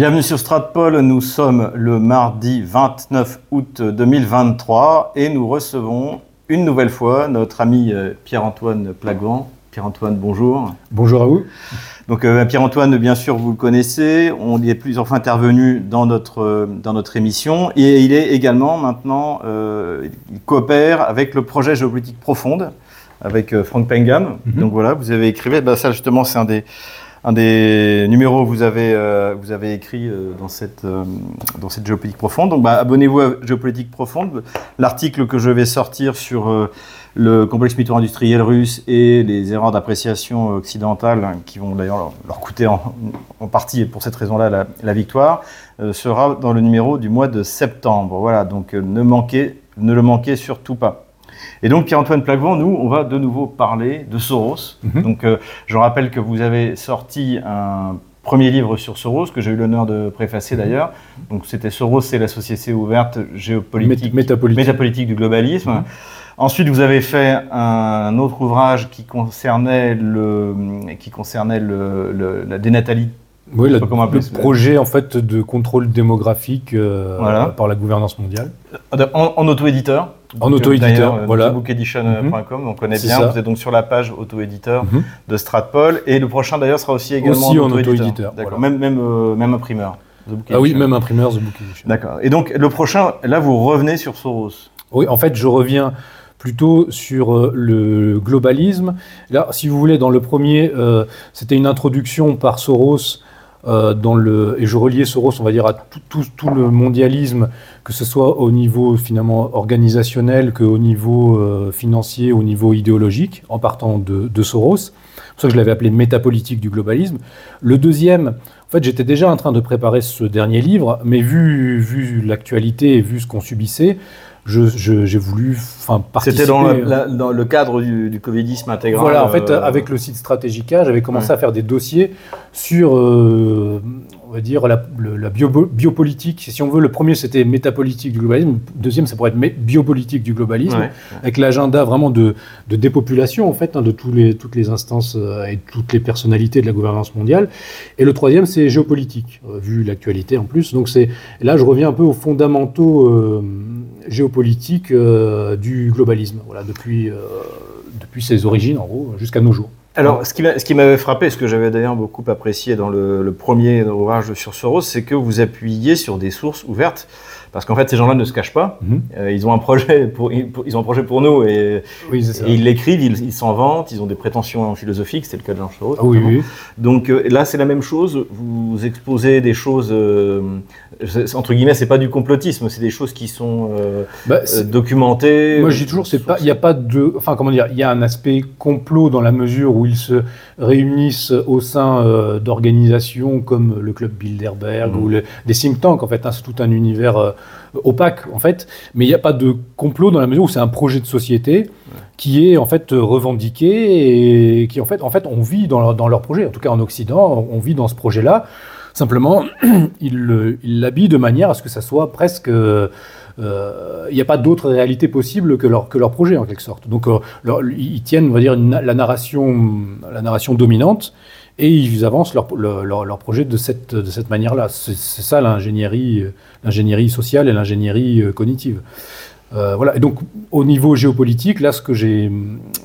Bienvenue sur Stratpol, nous sommes le mardi 29 août 2023 et nous recevons une nouvelle fois notre ami euh, Pierre-Antoine Plagvan. Pierre-Antoine, bonjour. Bonjour à vous. Donc euh, Pierre-Antoine, bien sûr, vous le connaissez, on y est plusieurs fois intervenu dans notre, euh, dans notre émission et il est également maintenant, il coopère avec le projet Géopolitique Profonde avec Frank Pengam. Mhm. Donc voilà, vous avez écrit, bah, ça justement c'est un des un des numéros que vous avez, euh, écrit euh, dans, cette, euh, dans cette géopolitique profonde. Donc, bah, abonnez-vous à Géopolitique profonde. L'article que je vais sortir sur le complexe militaire-industriel russe et les erreurs d'appréciation occidentales, hein, qui vont d'ailleurs leur, coûter en, partie, pour cette raison-là, la, victoire, sera dans le numéro du mois de septembre. Voilà, donc ne le manquez surtout pas. Et donc, Pierre-Antoine Plaquevent, nous, on va de nouveau parler de Soros. Mhm. Donc, euh, je rappelle que vous avez sorti un premier livre sur Soros, que j'ai eu l'honneur de préfacer mhm. d'ailleurs. Donc, c'était Soros, c'est la société ouverte géopolitique, métapolitique. du globalisme. Mhm. Ensuite, vous avez fait un autre ouvrage qui concernait, le, qui concernait le, la dénatalité oui, le projet en fait de contrôle démographique euh, par la gouvernance mondiale. En, auto-éditeur. En auto-éditeur, euh, voilà. Bookedition.com, on connaît bien. Vous êtes donc sur la page auto-éditeur mhm. de Stratpol. Et le prochain d'ailleurs sera aussi également aussi en auto-éditeur. D'accord, même, même, euh, même imprimeur. Ah oui, même imprimeur, The Book Edition. D'accord. Et donc le prochain, là vous revenez sur Soros. Oui, en fait je reviens plutôt sur le globalisme. Là, si vous voulez, dans le premier, c'était une introduction par Soros euh, dans le, et je reliais Soros, on va dire, à tout, tout, tout, le mondialisme, que ce soit au niveau finalement organisationnel, qu'au niveau euh, financier, au niveau idéologique, en partant de, de Soros. C'est pour ça que je l'avais appelé métapolitique du globalisme. Le deuxième, en fait, j'étais déjà en train de préparer ce dernier livre, mais vu, vu l'actualité et vu ce qu'on subissait, j'ai voulu participer. C'était dans, dans, le cadre du, du, Covidisme intégral Voilà, en fait, euh, avec le site Stratégica, j'avais commencé à faire des dossiers sur, euh, on va dire, la, la biopolitique. Si on veut, le premier, c'était métapolitique du globalisme. Le deuxième, ça pourrait être biopolitique du globalisme, avec l'agenda vraiment de, de, dépopulation, en fait, hein, de tous les, toutes les instances euh, et toutes les personnalités de la gouvernance mondiale. Et le troisième, c'est géopolitique, vu l'actualité en plus. Donc, là, je reviens un peu aux fondamentaux géopolitique euh, du globalisme, voilà, depuis, euh, depuis ses origines, en gros, jusqu'à nos jours. Alors, ce qui m'avait frappé, ce que j'avais d'ailleurs beaucoup apprécié dans le, le premier ouvrage sur Soros, c'est que vous appuyez sur des sources ouvertes. Parce qu'en fait, ces gens-là ne se cachent pas. Mhm. Euh, ils ont un projet pour, ils ont un projet pour nous et, ils l'écrivent, ils s'en vantent, ils ont des prétentions philosophiques, c'est le cas de Jean Soros. Ah, oui, oui. Donc euh, là, c'est la même chose. Vous exposez des choses, euh, entre guillemets, c'est pas du complotisme, c'est des choses qui sont bah, documentées. Moi, je dis toujours, c'est pas, il n'y a pas de, enfin, comment dire, il y a un aspect complot dans la mesure où ils se réunissent au sein d'organisations comme le club Bilderberg ou des think tanks. En fait, hein, c'est tout un univers opaque en fait, mais il n'y a pas de complot dans la mesure où c'est un projet de société qui est en fait revendiqué et qui en fait, en fait on vit dans leur, dans leur projet, en tout cas en Occident, on vit dans ce projet-là. Simplement, ils l'habillent de manière à ce que ça soit presque euh, il n'y a pas d'autre réalité possible que leur, projet en quelque sorte. Donc euh, ils tiennent, on va dire, la, narration, dominante et ils avancent leur, projet de cette, manière-là. C'est ça l'ingénierie, sociale et l'ingénierie euh, cognitive. Voilà. Et donc, au niveau géopolitique, là, ce que j'ai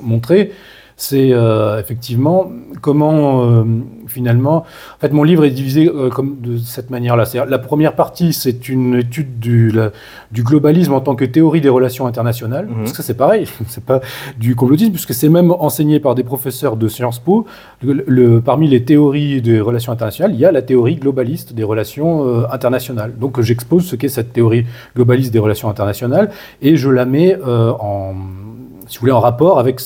montré, c'est euh, effectivement comment euh, finalement, en fait, mon livre est divisé euh, comme de cette manière-là. La première partie, c'est une étude du, du, globalisme en tant que théorie des relations internationales. Mhm. Parce que c'est pareil, c'est pas du complotisme, puisque c'est même enseigné par des professeurs de Sciences Po. Le, parmi les théories des relations internationales, il y a la théorie globaliste des relations internationales. Donc, j'expose ce qu'est cette théorie globaliste des relations internationales et je la mets en si vous voulez, en rapport avec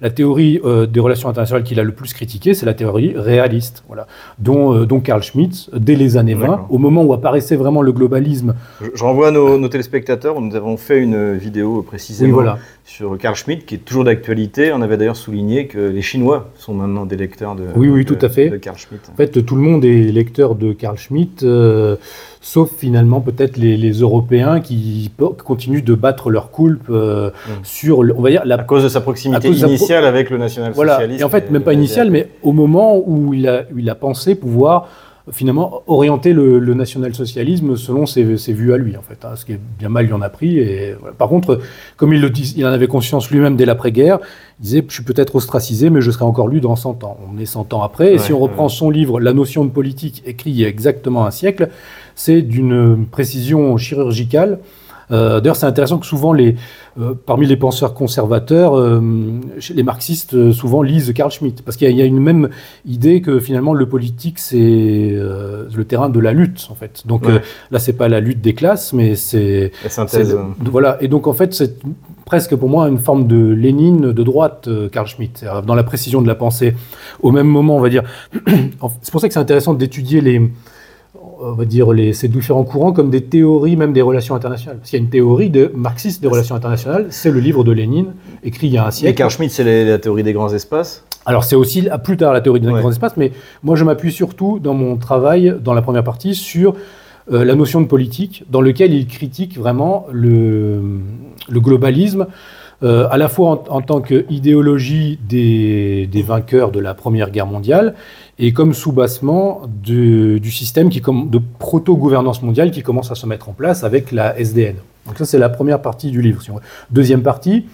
la théorie euh, des relations internationales qu'il a le plus critiquée, c'est la théorie réaliste, voilà, dont, euh, dont Carl Schmitt, dès les années 20, au moment où apparaissait vraiment le globalisme. Je, renvoie nos, nos, téléspectateurs, nous avons fait une vidéo précisément sur Carl Schmitt, qui est toujours d'actualité. On avait d'ailleurs souligné que les Chinois sont maintenant des lecteurs de, oui, oui, tout à fait. Carl Schmitt. En fait, tout le monde est lecteur de Carl Schmitt. Euh, sauf finalement peut-être les, Européens qui continuent de battre leur coulpe euh, mm. sur, on va dire, la, à cause de sa proximité initiale avec le national-socialisme. Voilà. Et en fait, même pas initiale, mais au moment où il a, il a pensé pouvoir finalement orienter le, national-socialisme selon ses, vues à lui, en fait. Hein, ce qui est bien mal, il en a pris. Et, Par contre, comme il, le dit, il en avait conscience lui-même dès l'après-guerre, il disait Je suis peut-être ostracisé, mais je serai encore lu dans 100 ans. On est 100 ans après. Et si on reprend son livre La notion de politique, écrit il y a exactement un siècle, c'est d'une précision chirurgicale. Euh, d'ailleurs, c'est intéressant que souvent, les, euh, parmi les penseurs conservateurs, euh, les marxistes souvent lisent Carl Schmitt, parce qu'il y, a une même idée que finalement le politique c'est le terrain de la lutte en fait. Donc là, c'est pas la lutte des classes, mais c'est la synthèse. Voilà. Et donc en fait, c'est presque pour moi une forme de Lénine de droite, Carl Schmitt, dans la précision de la pensée. Au même moment, on va dire. c'est pour ça que c'est intéressant d'étudier les on va dire, les, ces différents courants comme des théories même des relations internationales. Parce qu'il y a une théorie de marxiste des relations internationales, c'est le livre de Lénine, écrit il y a un siècle. Et Carl Schmitt, c'est la, théorie des grands espaces? Alors c'est aussi plus tard la théorie des grands espaces, mais moi je m'appuie surtout dans mon travail, dans la première partie, sur euh, la notion de politique, dans lequel il critique vraiment le, le globalisme, euh, à la fois en, tant qu'idéologie des, des, vainqueurs de la Première Guerre mondiale et comme soubassement du, du système qui, de proto-gouvernance mondiale qui commence à se mettre en place avec la SDN. Donc ça, c'est la première partie du livre. Deuxième partie,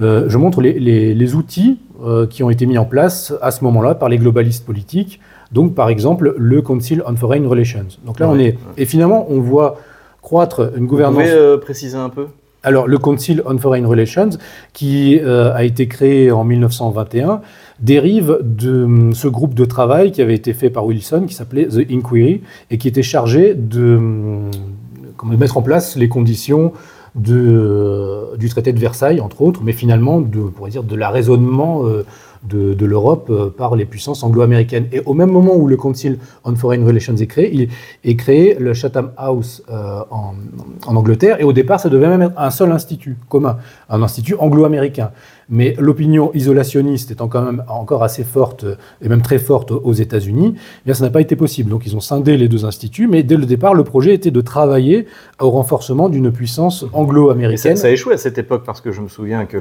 euh, je montre les, les, outils euh, qui ont été mis en place à ce moment-là par les globalistes politiques. Donc, par exemple, le Council on Foreign Relations. Donc là, on est... Et finalement, on voit croître une gouvernance... Vous pouvez euh, préciser un peu? Alors, le Council on Foreign Relations, qui a été créé en 1921, dérive de hum, ce groupe de travail qui avait été fait par Wilson, qui s'appelait The Inquiry, et qui était chargé de, hum, mettre en place les conditions euh, du traité de Versailles, entre autres, mais finalement, de, pour dire, de l'arraisonnement euh, de, l'Europe euh, par les puissances anglo-américaines. Et au même moment où le Council on Foreign Relations est créé, il est créé le Chatham House en, en, Angleterre. Et au départ, ça devait même être un seul institut commun, un institut anglo-américain. Mais l'opinion isolationniste étant quand même encore assez forte, et même très forte aux États-Unis, eh ça n'a pas été possible. Donc ils ont scindé les deux instituts, mais dès le départ, le projet était de travailler au renforcement d'une puissance anglo-américaine. Ça, a échoué à cette époque parce que je me souviens que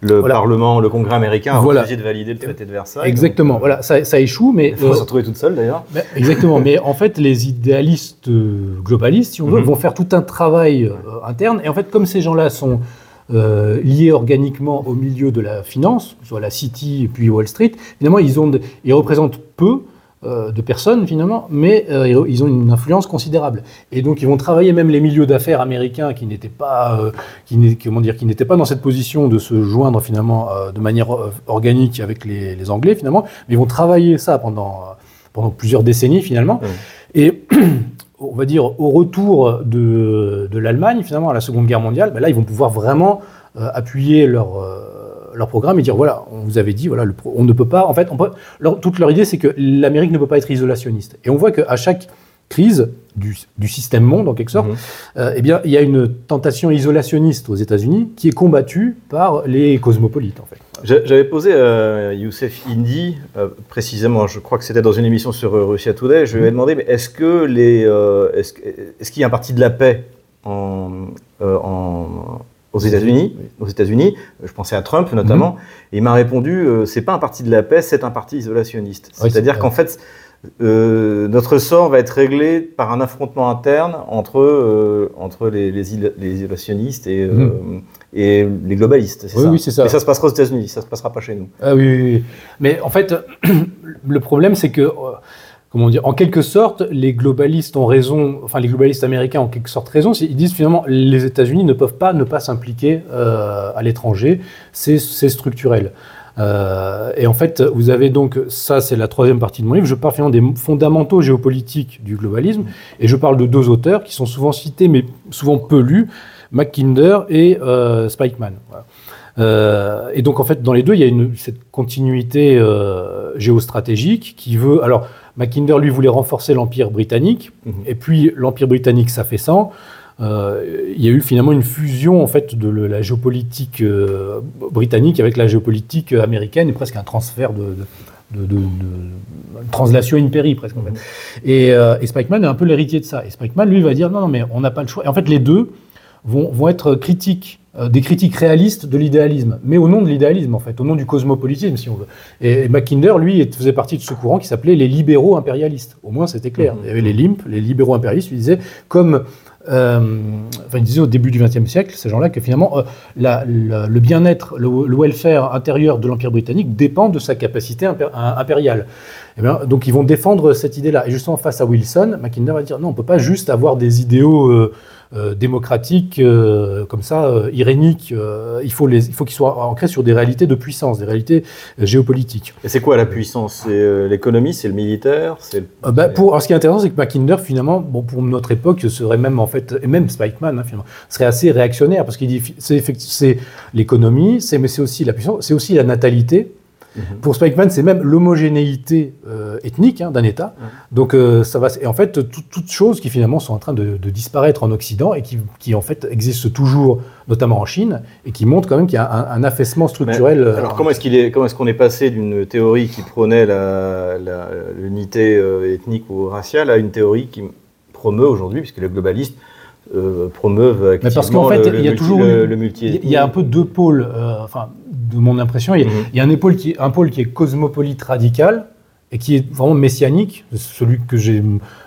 le, Parlement, le Congrès américain a refusé de valider le traité de Versailles. Exactement, voilà, ça, échoue, mais... Il faut se retrouver toute seule d'ailleurs. Exactement, mais en fait, les idéalistes euh, globalistes, si on veut, mhm. vont faire tout un travail euh, interne, et en fait, comme ces gens-là sont euh, liés organiquement au milieu de la finance, soit la City et puis Wall Street, finalement, ils, ont ils représentent peu euh, de personnes finalement, mais euh, ils ont une influence considérable. Et donc ils vont travailler même les milieux d'affaires américains qui n'étaient pas, qui, comment dire, qui n'étaient pas dans cette position de se joindre finalement de manière organique avec les, Anglais finalement, mais ils vont travailler ça pendant pendant plusieurs décennies finalement. Et on va dire, au retour de, l'Allemagne, finalement, à la Seconde Guerre mondiale, ben là, ils vont pouvoir vraiment euh, appuyer leur, euh, leur programme et dire, voilà, on vous avait dit, voilà, on ne peut pas, en fait, toute leur idée, c'est que l'Amérique ne peut pas être isolationniste. Et on voit qu'à chaque crise du, système monde, en quelque sorte, mhm. euh, eh bien, il y a une tentation isolationniste aux États-Unis qui est combattue par les cosmopolites, en fait. J'avais posé à Youssef Indy, euh, précisément, je crois que c'était dans une émission sur euh, Russia Today, je lui ai mhm. demandé, mais est-ce que les, est-ce, qu'il y a un parti de la paix en, aux États-Unis, aux États-Unis, je pensais à Trump notamment, mhm. et il m'a répondu, c'est pas un parti de la paix, c'est un parti isolationniste. C'est-à-dire qu'en fait, euh, notre sort va être réglé par un affrontement interne entre, euh, entre les, les, isolationnistes et, euh, mhm. Et les globalistes. Oui, ça. oui, c'est ça. Et ça se passera aux États-Unis, ça ne se passera pas chez nous. Ah, oui, oui, Mais en fait, le problème, c'est que, comment dire, en quelque sorte, les globalistes ont raison, enfin, les globalistes américains ont en quelque sorte raison. Ils disent finalement, les États-Unis ne peuvent pas ne pas s'impliquer à l'étranger, c'est structurel. Euh, et en fait, vous avez donc, ça c'est la troisième partie de mon livre, je parle finalement des fondamentaux géopolitiques du globalisme, et je parle de deux auteurs qui sont souvent cités, mais souvent peu lus, Mackinder et euh, Spikeman. Euh, et donc en fait, dans les deux, il y a une, cette continuité euh, géostratégique qui veut... Alors, Mackinder, lui, voulait renforcer l'Empire britannique, mm-hmm. et puis l'Empire britannique s'affaissant, euh, il y a eu finalement une fusion en fait de la géopolitique britannique avec la géopolitique américaine et presque un transfert de, de, de, translation impérie presque en fait. Et, euh, et, Spikeman est un peu l'héritier de ça. Et Spikeman lui va dire non non mais on n'a pas le choix. Et en fait les deux vont, vont être critiques euh, des critiques réalistes de l'idéalisme, mais au nom de l'idéalisme, en fait, au nom du cosmopolitisme, si on veut. Et, Mackinder, lui, faisait partie de ce courant qui s'appelait les libéraux impérialistes. Au moins, c'était clair. Mhm. Il y avait les LIMP, les libéraux impérialistes, lui disaient, comme. Euh, enfin, il disait au début du XXe siècle, ces gens-là, que finalement, euh, le bien-être, le, welfare intérieur de l'Empire britannique dépend de sa capacité impériale. Et eh bien, donc, ils vont défendre cette idée-là. Et justement, face à Wilson, Mackinder va dire non, on ne peut pas juste avoir des idéaux. Euh, démocratique, euh, comme ça, euh, irénique. il faut, les, il faut qu'ils soient ancrés sur des réalités de puissance, des réalités géopolitiques. Et c'est quoi la puissance? C'est l'économie, c'est le militaire c'est bah, pour, ce qui est intéressant, c'est que Mackinder, finalement, bon, pour notre époque, serait même en fait, et même Spikeman, hein, finalement, serait assez réactionnaire parce qu'il dit c'est l'économie, mais c'est aussi la puissance, c'est aussi la natalité. Mhm. Pour Spikeman, c'est même l'homogénéité euh, ethnique hein, d'un État. Donc euh, ça va. Et en fait, toutes choses qui finalement sont en train de, disparaître en Occident et qui, en fait existent toujours, notamment en Chine, et qui montrent quand même qu'il y a un, affaissement structurel. Euh, alors comment est-ce qu'il est, comment est-ce qu'on est passé d'une théorie qui prônait l'unité ethnique ou raciale à une théorie qui promeut aujourd'hui, puisque les globalistes euh, promeuvent activement parce qu'en fait, le, il y a toujours le, multi Il y a un peu deux pôles, enfin, de mon impression. Il y a, mhm. il y a un, pôle qui, un pôle qui est cosmopolite radical et qui est vraiment messianique, celui que j'ai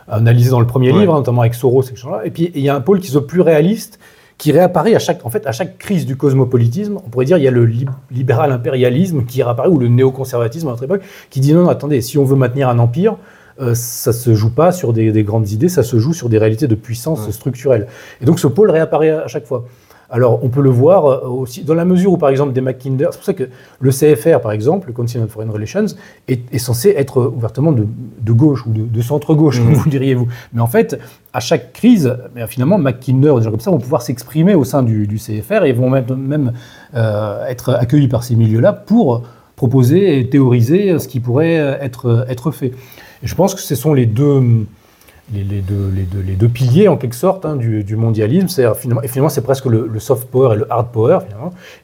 analysé dans le premier livre, notamment avec Soros, et, et puis il y a un pôle qui est plus réaliste, qui réapparaît à chaque, en fait, à chaque crise du cosmopolitisme. On pourrait dire il y a le libéral impérialisme qui réapparaît, ou le néoconservatisme à notre époque, qui dit non, non, attendez, si on veut maintenir un empire, euh, ça se joue pas sur des, grandes idées, ça se joue sur des réalités de puissance structurelle. Et donc ce pôle réapparaît à chaque fois. Alors, on peut le voir euh, aussi dans la mesure où, par exemple, des Mackinder, c'est pour ça que le CFR, par exemple, le Council on Foreign Relations, est, censé être ouvertement de, gauche ou de, centre-gauche, mmh. vous diriez-vous. Mais en fait, à chaque crise, finalement, Mackinder, des gens comme ça, vont pouvoir s'exprimer au sein du, CFR et vont même, euh, être accueillis par ces milieux-là pour proposer et théoriser ce qui pourrait être, être fait. Et je pense que ce sont les deux les, deux, piliers, en quelque sorte, hein, du, mondialisme. Finalement, et finalement, c'est presque le, soft power et le hard power.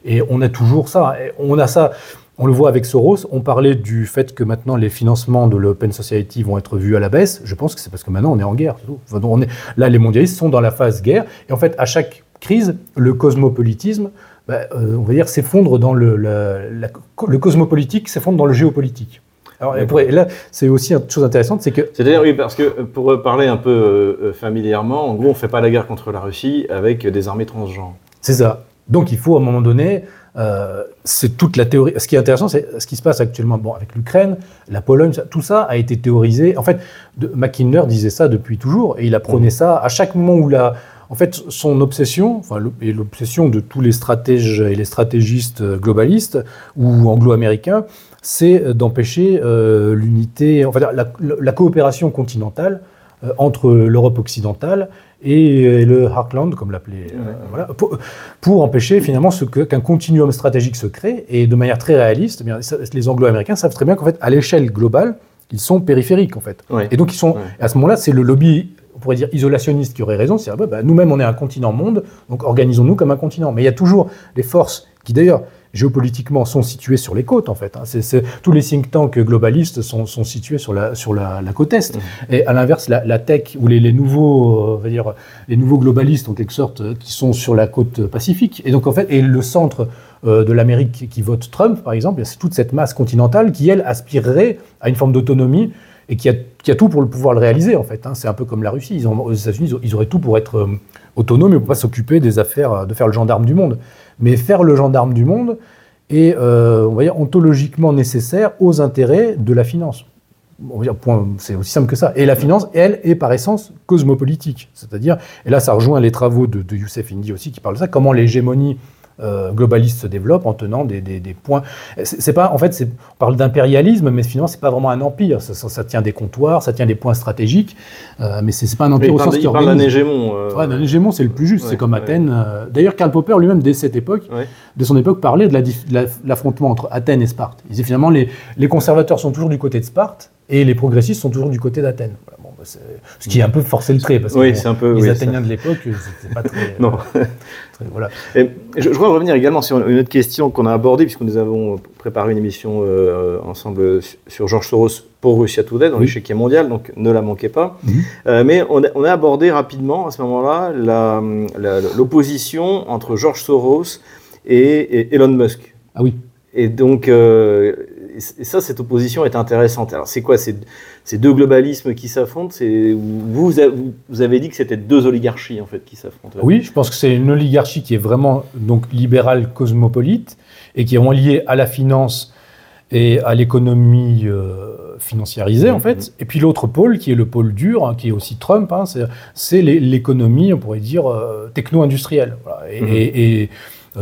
Et on a toujours ça. on a ça. On le voit avec Soros. On parlait du fait que maintenant les financements de l'Open Society vont être vus à la baisse. Je pense que c'est parce que maintenant on est en guerre. là, les mondialistes sont dans la phase guerre. Et en fait, à chaque crise, le cosmopolitisme, bah, euh, on va dire, s'effondre dans le, le cosmopolitique s'effondre dans le géopolitique. Alors, là, c'est aussi une chose intéressante, c'est que. C'est-à-dire, oui, parce que euh, pour parler un peu euh, familièrement, en gros, on ne fait pas la guerre contre la Russie avec des armées transgenres. C'est ça. Donc, il faut, à un moment donné, euh, c'est toute la théorie. Ce qui est intéressant, c'est ce qui se passe actuellement bon, avec l'Ukraine, la Pologne, tout ça a été théorisé. En fait, de, Mackinder disait ça depuis toujours, et il apprenait mmh. ça à chaque moment où la. En fait, son obsession, enfin, et l'obsession de tous les stratèges et les stratégistes globalistes ou anglo-américains, c'est euh, d'empêcher euh, l'unité, enfin la, coopération continentale euh, entre l'Europe occidentale et, le Heartland, comme l'appelait, voilà, pour, empêcher finalement ce qu'un continuum stratégique se crée. Et de manière très réaliste, eh les Anglo-Américains savent très bien qu'en fait, à l'échelle globale, ils sont périphériques en fait. Et donc ils sont, à ce moment-là, c'est le lobby on pourrait dire isolationniste qui aurait raison, c'est ah bah, bah, nous-mêmes on est un continent monde, donc organisons-nous comme un continent. Mais il y a toujours des forces qui d'ailleurs géopolitiquement sont situés sur les côtes en fait. Hein. tous les think tanks globalistes sont, situés sur la, sur la, côte est. Mmh. Et à l'inverse, la, tech ou les, nouveaux, euh, va dire, les nouveaux globalistes en quelque sorte, euh, qui sont sur la côte pacifique. Et donc en fait, et le centre euh, de l'Amérique qui vote Trump, par exemple, c'est toute cette masse continentale qui, elle, aspirerait à une forme d'autonomie et qui a, tout pour le pouvoir le réaliser en fait. Hein. C'est un peu comme la Russie. Ils aux États-Unis, ils auraient tout pour être autonomes et pour pas s'occuper des affaires, de faire le gendarme du monde. Mais faire le gendarme du monde est, euh, on va dire, ontologiquement nécessaire aux intérêts de la finance. C'est aussi simple que ça. Et la finance, elle, est par essence cosmopolitique. C'est-à-dire, et là, ça rejoint les travaux de, de Youssef Indy aussi, qui parle de ça, comment l'hégémonie euh, globaliste se développe en tenant des, des, des points. C'est pas, en fait, on parle d'impérialisme, mais finalement, c'est pas vraiment un empire. Ça, ça, tient des comptoirs, ça tient des points stratégiques, euh, mais c'est pas un empire au sens qui organise. d'un hégémon. Euh... Ouais, d'un hégémon, c'est le plus juste. c'est comme Athènes. Euh, d'ailleurs, Karl Popper lui-même, dès cette époque, de son époque, parlait de l'affrontement entre Athènes et Sparte. Il disait finalement, les, les conservateurs sont toujours du côté de Sparte et les progressistes sont toujours du côté d'Athènes. Voilà, ce qui est un peu forcé le trait, parce que oui, bon, un peu, les oui, Athéniens de l'époque, c'était pas très. non. très voilà. Et je, voudrais revenir également sur une autre question qu'on a abordée, puisque nous avons préparé une émission euh, ensemble sur Georges Soros pour Russia Today dans Oui. l'échiquier mondial, donc ne la manquez pas. Mhm. Euh, mais on a, on a abordé rapidement à ce moment-là la- la- l'opposition entre Georges Soros et, et Elon Musk. Ah oui. Et donc, euh, et ça, cette opposition est intéressante. Alors, c'est quoi? Ces, ces deux globalismes qui s'affrontent? Vous, avez dit que c'était deux oligarchies en fait qui s'affrontent. Oui, je pense que c'est une oligarchie qui est vraiment donc libérale cosmopolite et qui est vraiment liée à la finance et à l'économie euh, financiarisée en fait. Et puis l'autre pôle qui est le pôle dur, hein, qui est aussi Trump, hein, c'est- c'est l'é- l'économie, on pourrait dire euh, techno-industrielle. Voilà. Et, Mhm. et- et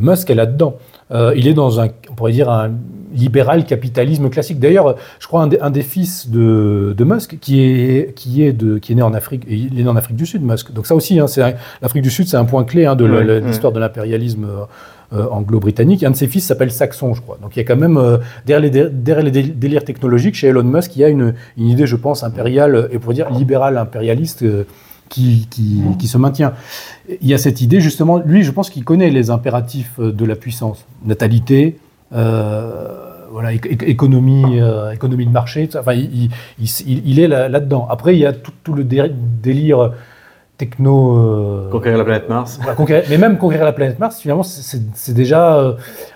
Musk est là-dedans. Euh, il est dans un, on pourrait dire un libéral capitalisme classique. D'ailleurs, je crois un des, un des fils de, de Musk qui est qui est de qui est né en Afrique. et Il est né en Afrique du Sud, Musk. Donc ça aussi, hein, l'Afrique du Sud, c'est un point clé hein, de l'histoire de l'impérialisme euh, anglo-britannique. Un de ses fils s'appelle Saxon, je crois. Donc il y a quand même euh, derrière, les, dé- derrière les dé- délires technologiques chez Elon Musk, il y a une, une idée, je pense, impériale et pour dire libérale impérialiste. euh, qui, qui, qui se maintient. Il y a cette idée, justement, lui, je pense qu'il connaît les impératifs euh, de la puissance. Natalité, euh, voilà, éc- éc- économie, euh, économie de marché, enfin, il, il- est là- là-dedans. Après, il y a tout, tout le dé- délire techno... euh, Conquérir la planète Mars. voilà, conquérir- mais même conquérir la planète Mars, finalement, c'est- déjà euh,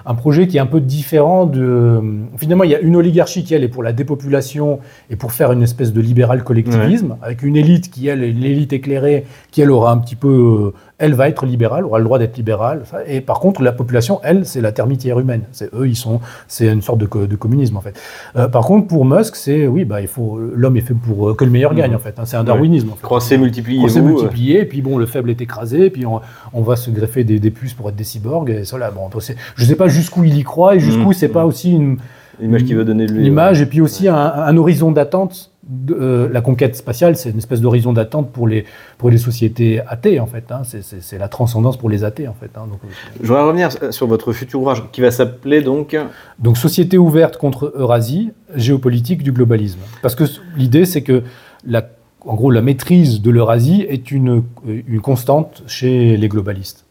un projet qui est un peu différent de. Finalement, il y a une oligarchie qui, elle, est pour la dépopulation et pour faire une espèce de libéral collectivisme, avec une élite qui, elle, est l'élite éclairée, qui, elle, aura un petit peu. Euh, elle va être libérale, aura le droit d'être libérale. Et par contre, la population, elle, c'est la termitière humaine. C'est eux, ils sont. C'est une sorte de, co- de communisme, en fait. Euh, par contre, pour Musk, c'est. Oui, bah, il faut. L'homme est fait pour euh, que le meilleur gagne, Mhm. en fait. hein. C'est un darwinisme, en fait. Croissez. On s'est multiplié, puis bon, le faible est écrasé, et puis on, on va se greffer des, des puces pour être des cyborgs, et là, bon, je sais pas jusqu'où il y croit, et jusqu'où Mhm. c'est pas aussi une, L'image qu'il veut donner de lui. une image, et puis aussi un, un horizon d'attente. De- euh, la conquête spatiale, c'est une espèce d'horizon d'attente pour les, pour les sociétés athées, en fait. hein. C'est- la transcendance pour les athées, en fait. hein. Donc, euh, Je voudrais revenir sur votre futur ouvrage qui va s'appeler donc. Donc, société ouverte contre Eurasie, géopolitique du globalisme. Parce que l'idée, c'est que, la, en gros, la maîtrise de l'Eurasie est une, une constante chez les globalistes.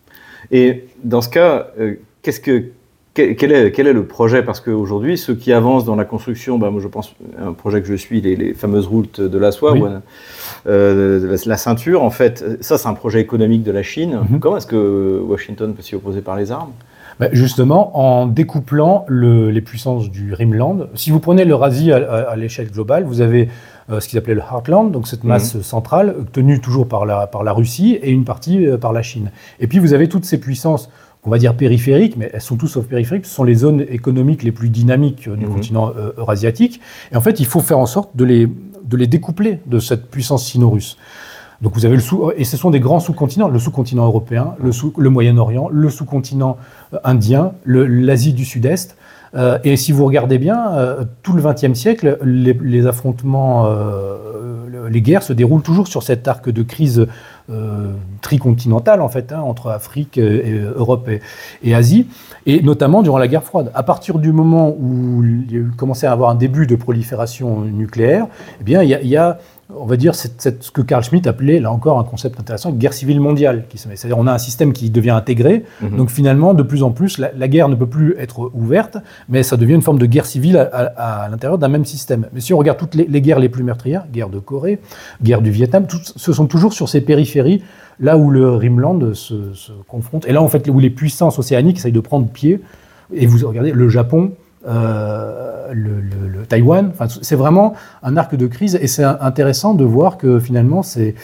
Et dans ce cas, euh, qu'est-ce que quel est, quel est le projet? Parce qu'aujourd'hui, ceux qui avancent dans la construction, bah, moi je pense, un projet que je suis, les, les fameuses routes de la soie, Oui. ou, euh, la, ceinture, en fait, ça c'est un projet économique de la Chine. Mhm. Comment est-ce que Washington peut s'y opposer par les armes? Ben, justement, en découplant le- les puissances du Rimland, si vous prenez l'Eurasie à, à- à l'échelle globale, vous avez euh, ce qu'ils appelaient le Heartland, donc cette masse centrale euh, tenue toujours par la, par la Russie et une partie euh, par la Chine. Et puis vous avez toutes ces puissances qu'on va dire périphériques, mais elles sont toutes sauf périphériques, ce sont les zones économiques les plus dynamiques euh, du Mhm. continent euh, eurasiatique. Et en fait, il faut faire en sorte de les, de les découpler de cette puissance sino-russe. Donc vous avez le sous et ce sont des grands sous-continents, le sous-continent européen, le, sous, le Moyen-Orient, le sous-continent euh, indien, l'Asie du Sud-Est. Euh, et si vous regardez bien, euh, tout le XXe siècle, les, les affrontements, euh, le- les guerres se déroulent toujours sur cet arc de crise tricontinentale en fait, hein, entre Afrique, euh, et, euh, Europe et, Asie, et notamment durant la guerre froide. À partir du moment où il y à avoir un début de prolifération nucléaire, eh bien il y a on va dire, ce que Carl Schmitt appelait, là encore, un concept intéressant, guerre civile mondiale. C'est-à-dire, on a un système qui devient intégré. Mhm. Donc, finalement, de plus en plus, la, la guerre ne peut plus être ouverte, mais ça devient une forme de guerre civile à, à- à l'intérieur d'un même système. Mais si on regarde toutes les, les guerres les plus meurtrières, guerre de Corée, guerre du Vietnam, ce sont toujours sur ces périphéries, là où le Rimland se, se confronte. Et là, en fait, où les puissances océaniques essayent de prendre pied. Et vous regardez, le Japon, euh, le, le- le Taïwan. Enfin, c'est vraiment un arc de crise et c'est intéressant de voir que finalement c'est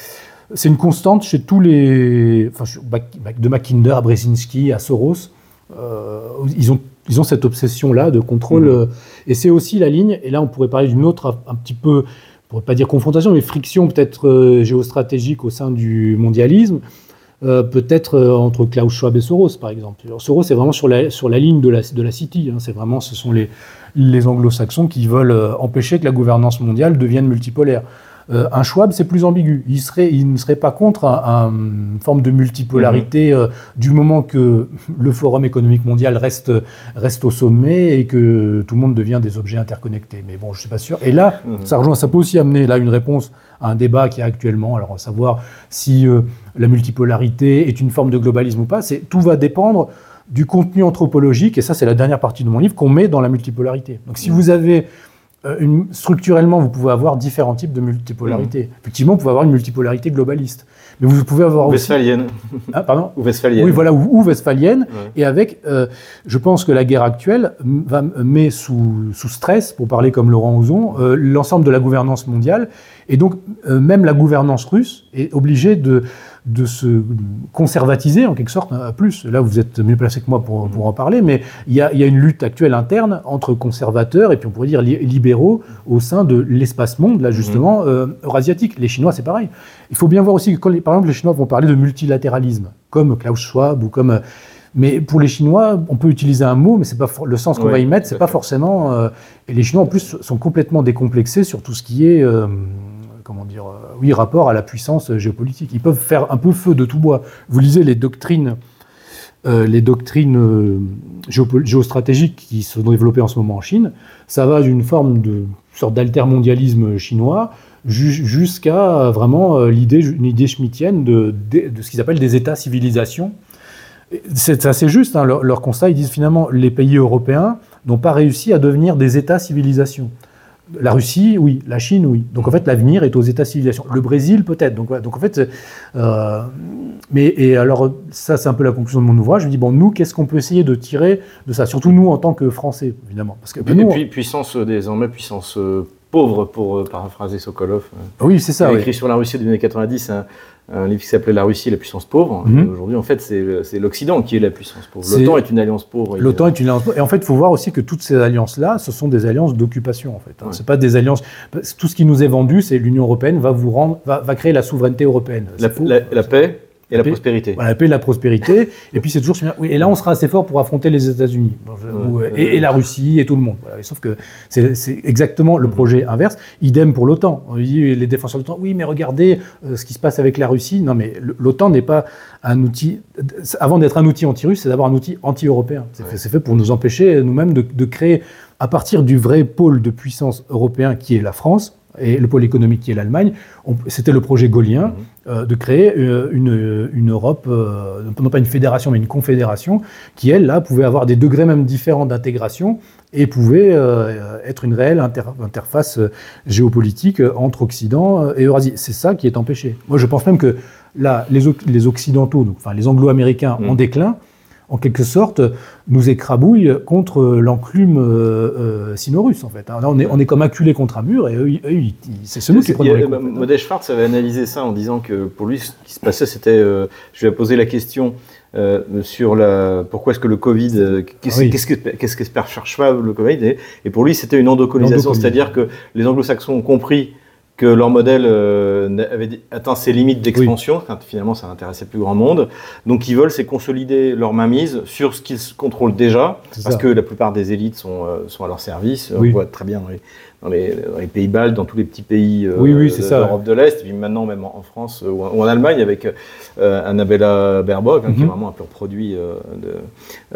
c'est une constante chez tous les, enfin, de Mackinder à Brzezinski à Soros. Euh, ils ont ils ont cette obsession là de contrôle Mhm. euh, et c'est aussi la ligne. Et là, on pourrait parler d'une autre un petit peu, on pourrait pas dire confrontation, mais friction peut-être géostratégique au sein du mondialisme. Euh, peut-être euh, entre Klaus Schwab et Soros, par exemple. Soros est vraiment sur la, sur la ligne de la, de la City. hein. C'est vraiment, ce sont les, les anglo-saxons qui veulent euh, empêcher que la gouvernance mondiale devienne multipolaire. Euh, un Schwab, c'est plus ambigu. Il, serait, il ne serait pas contre une forme de multipolarité mhm. euh, du moment que le Forum économique mondial reste, reste au sommet et que tout le monde devient des objets interconnectés. Mais bon, je ne suis pas sûr. Et là, mhm. ça, rejoint, ça peut aussi amener là, une réponse à un débat qui est actuellement, alors à savoir si euh, la multipolarité est une forme de globalisme ou pas. Tout va dépendre du contenu anthropologique, et ça c'est la dernière partie de mon livre, qu'on met dans la multipolarité. Donc si mhm. vous avez une, structurellement, vous pouvez avoir différents types de multipolarité. Mmh. Effectivement, vous pouvez avoir une multipolarité globaliste. Mais vous pouvez avoir ou Westphalienne. Ah, pardon Ou westphalienne. Oui, voilà, ou, westphalienne. Et avec, euh, je pense que la guerre actuelle va, met sous, sous stress, pour parler comme Laurent Ozon, euh, l'ensemble de la gouvernance mondiale. Et donc, même la gouvernance russe est obligée de de se conservatiser en quelque sorte plus. Là, vous êtes mieux placé que moi pour, pour en parler, mais il y, a, il y, a, une lutte actuelle interne entre conservateurs et puis on pourrait dire libéraux au sein de l'espace monde, là justement, mmh. euh, eurasiatique. Les Chinois, c'est pareil. Il faut bien voir aussi que quand, par exemple, les Chinois vont parler de multilatéralisme, comme Klaus Schwab ou comme... Mais pour les Chinois, on peut utiliser un mot, mais c'est pas le sens qu'on va y mettre, c'est pas forcément. Euh, et les Chinois en plus sont complètement décomplexés sur tout ce qui est euh, comment dire, euh, oui, rapport à la puissance géopolitique. Ils peuvent faire un peu feu de tout bois. Vous lisez les doctrines, euh, les doctrines euh, géostratégiques qui sont développées en ce moment en Chine. Ça va d'une forme de sorte d'altermondialisme chinois jusqu'à vraiment l'idée, une idée schmittienne de, de, ce qu'ils appellent des États-civilisations. C'est assez juste, hein, leur, leur, constat, ils disent finalement les pays européens n'ont pas réussi à devenir des États-civilisations. La Russie, oui. La Chine, oui. Donc en fait, l'avenir est aux États-civilisations. Le Brésil, peut-être. Donc, donc en fait, euh, mais et alors ça, c'est un peu la conclusion de mon ouvrage. Je me dis bon, nous, qu'est-ce qu'on peut essayer de tirer de ça? Surtout nous en tant que Français, évidemment. Parce que et, nous, puis puissance euh, désormais puissance euh, pauvre, pour paraphraser Sokolov. Oui, c'est ça. Il a écrit sur la Russie des années 90 un livre qui s'appelait La Russie, la puissance pauvre. Mhm. Aujourd'hui, en fait, c'est l'Occident qui est la puissance pauvre. L'OTAN est une alliance pauvre. L'OTAN est une alliance pauvre. Et en fait, il faut voir aussi que toutes ces alliances-là, ce sont des alliances d'occupation, en fait. Hein. C'est pas des alliances. Tout ce qui nous est vendu, c'est l'Union européenne va vous rendre, va, va, créer la souveraineté européenne. la paix et la, prospérité. Voilà, la paix et la prospérité. et puis c'est toujours. Oui, et là, on sera assez fort pour affronter les États-Unis et, la Russie et tout le monde. sauf que c'est exactement le projet inverse. Idem pour l'OTAN. Les défenseurs de l'OTAN. Oui, mais regardez euh, ce qui se passe avec la Russie. Non, mais l'OTAN n'est pas un outil. Avant d'être un outil anti-russe, c'est d'abord un outil anti-européen. C'est fait pour nous empêcher nous-mêmes de, de créer, à partir du vrai pôle de puissance européen qui est la France et le pôle économique qui est l'Allemagne, c'était le projet gaulien mhm. euh, de créer euh, une, une Europe, euh, non pas une fédération, mais une confédération, qui, elle, là, pouvait avoir des degrés même différents d'intégration et pouvait être une réelle interface géopolitique entre Occident et Eurasie. C'est ça qui est empêché. Moi, je pense même que là, les, les Occidentaux, donc, enfin les Anglo-Américains en mhm. déclin, en quelque sorte, nous écrabouille contre l'enclume euh, euh, sino-russe, en fait. On est, on est comme acculé contre un mur, et eux, c'est ce qui prenons les Modèle Schwartz avait analysé ça en disant que pour lui, ce qui se passait, c'était... Euh, je lui ai posé la question sur la, pourquoi est-ce que le Covid, qu'est-ce qu'espère Schwab, le Covid, et, pour lui, c'était une endocolonisation, c'est-à-dire que les anglo-saxons ont compris que leur modèle euh, avait atteint ses limites d'expansion, finalement ça n'intéressait plus grand monde. Donc ils veulent, c'est consolider leur mainmise sur ce qu'ils contrôlent déjà, parce que la plupart des élites sont, euh, sont à leur service. On voit très bien dans les, pays baltes, dans tous les petits pays euh, d'Europe de l'Est, et puis maintenant même en, France euh, ou en, Allemagne avec euh, Annabella Baerbock, hein, qui est mhm. vraiment un pur produit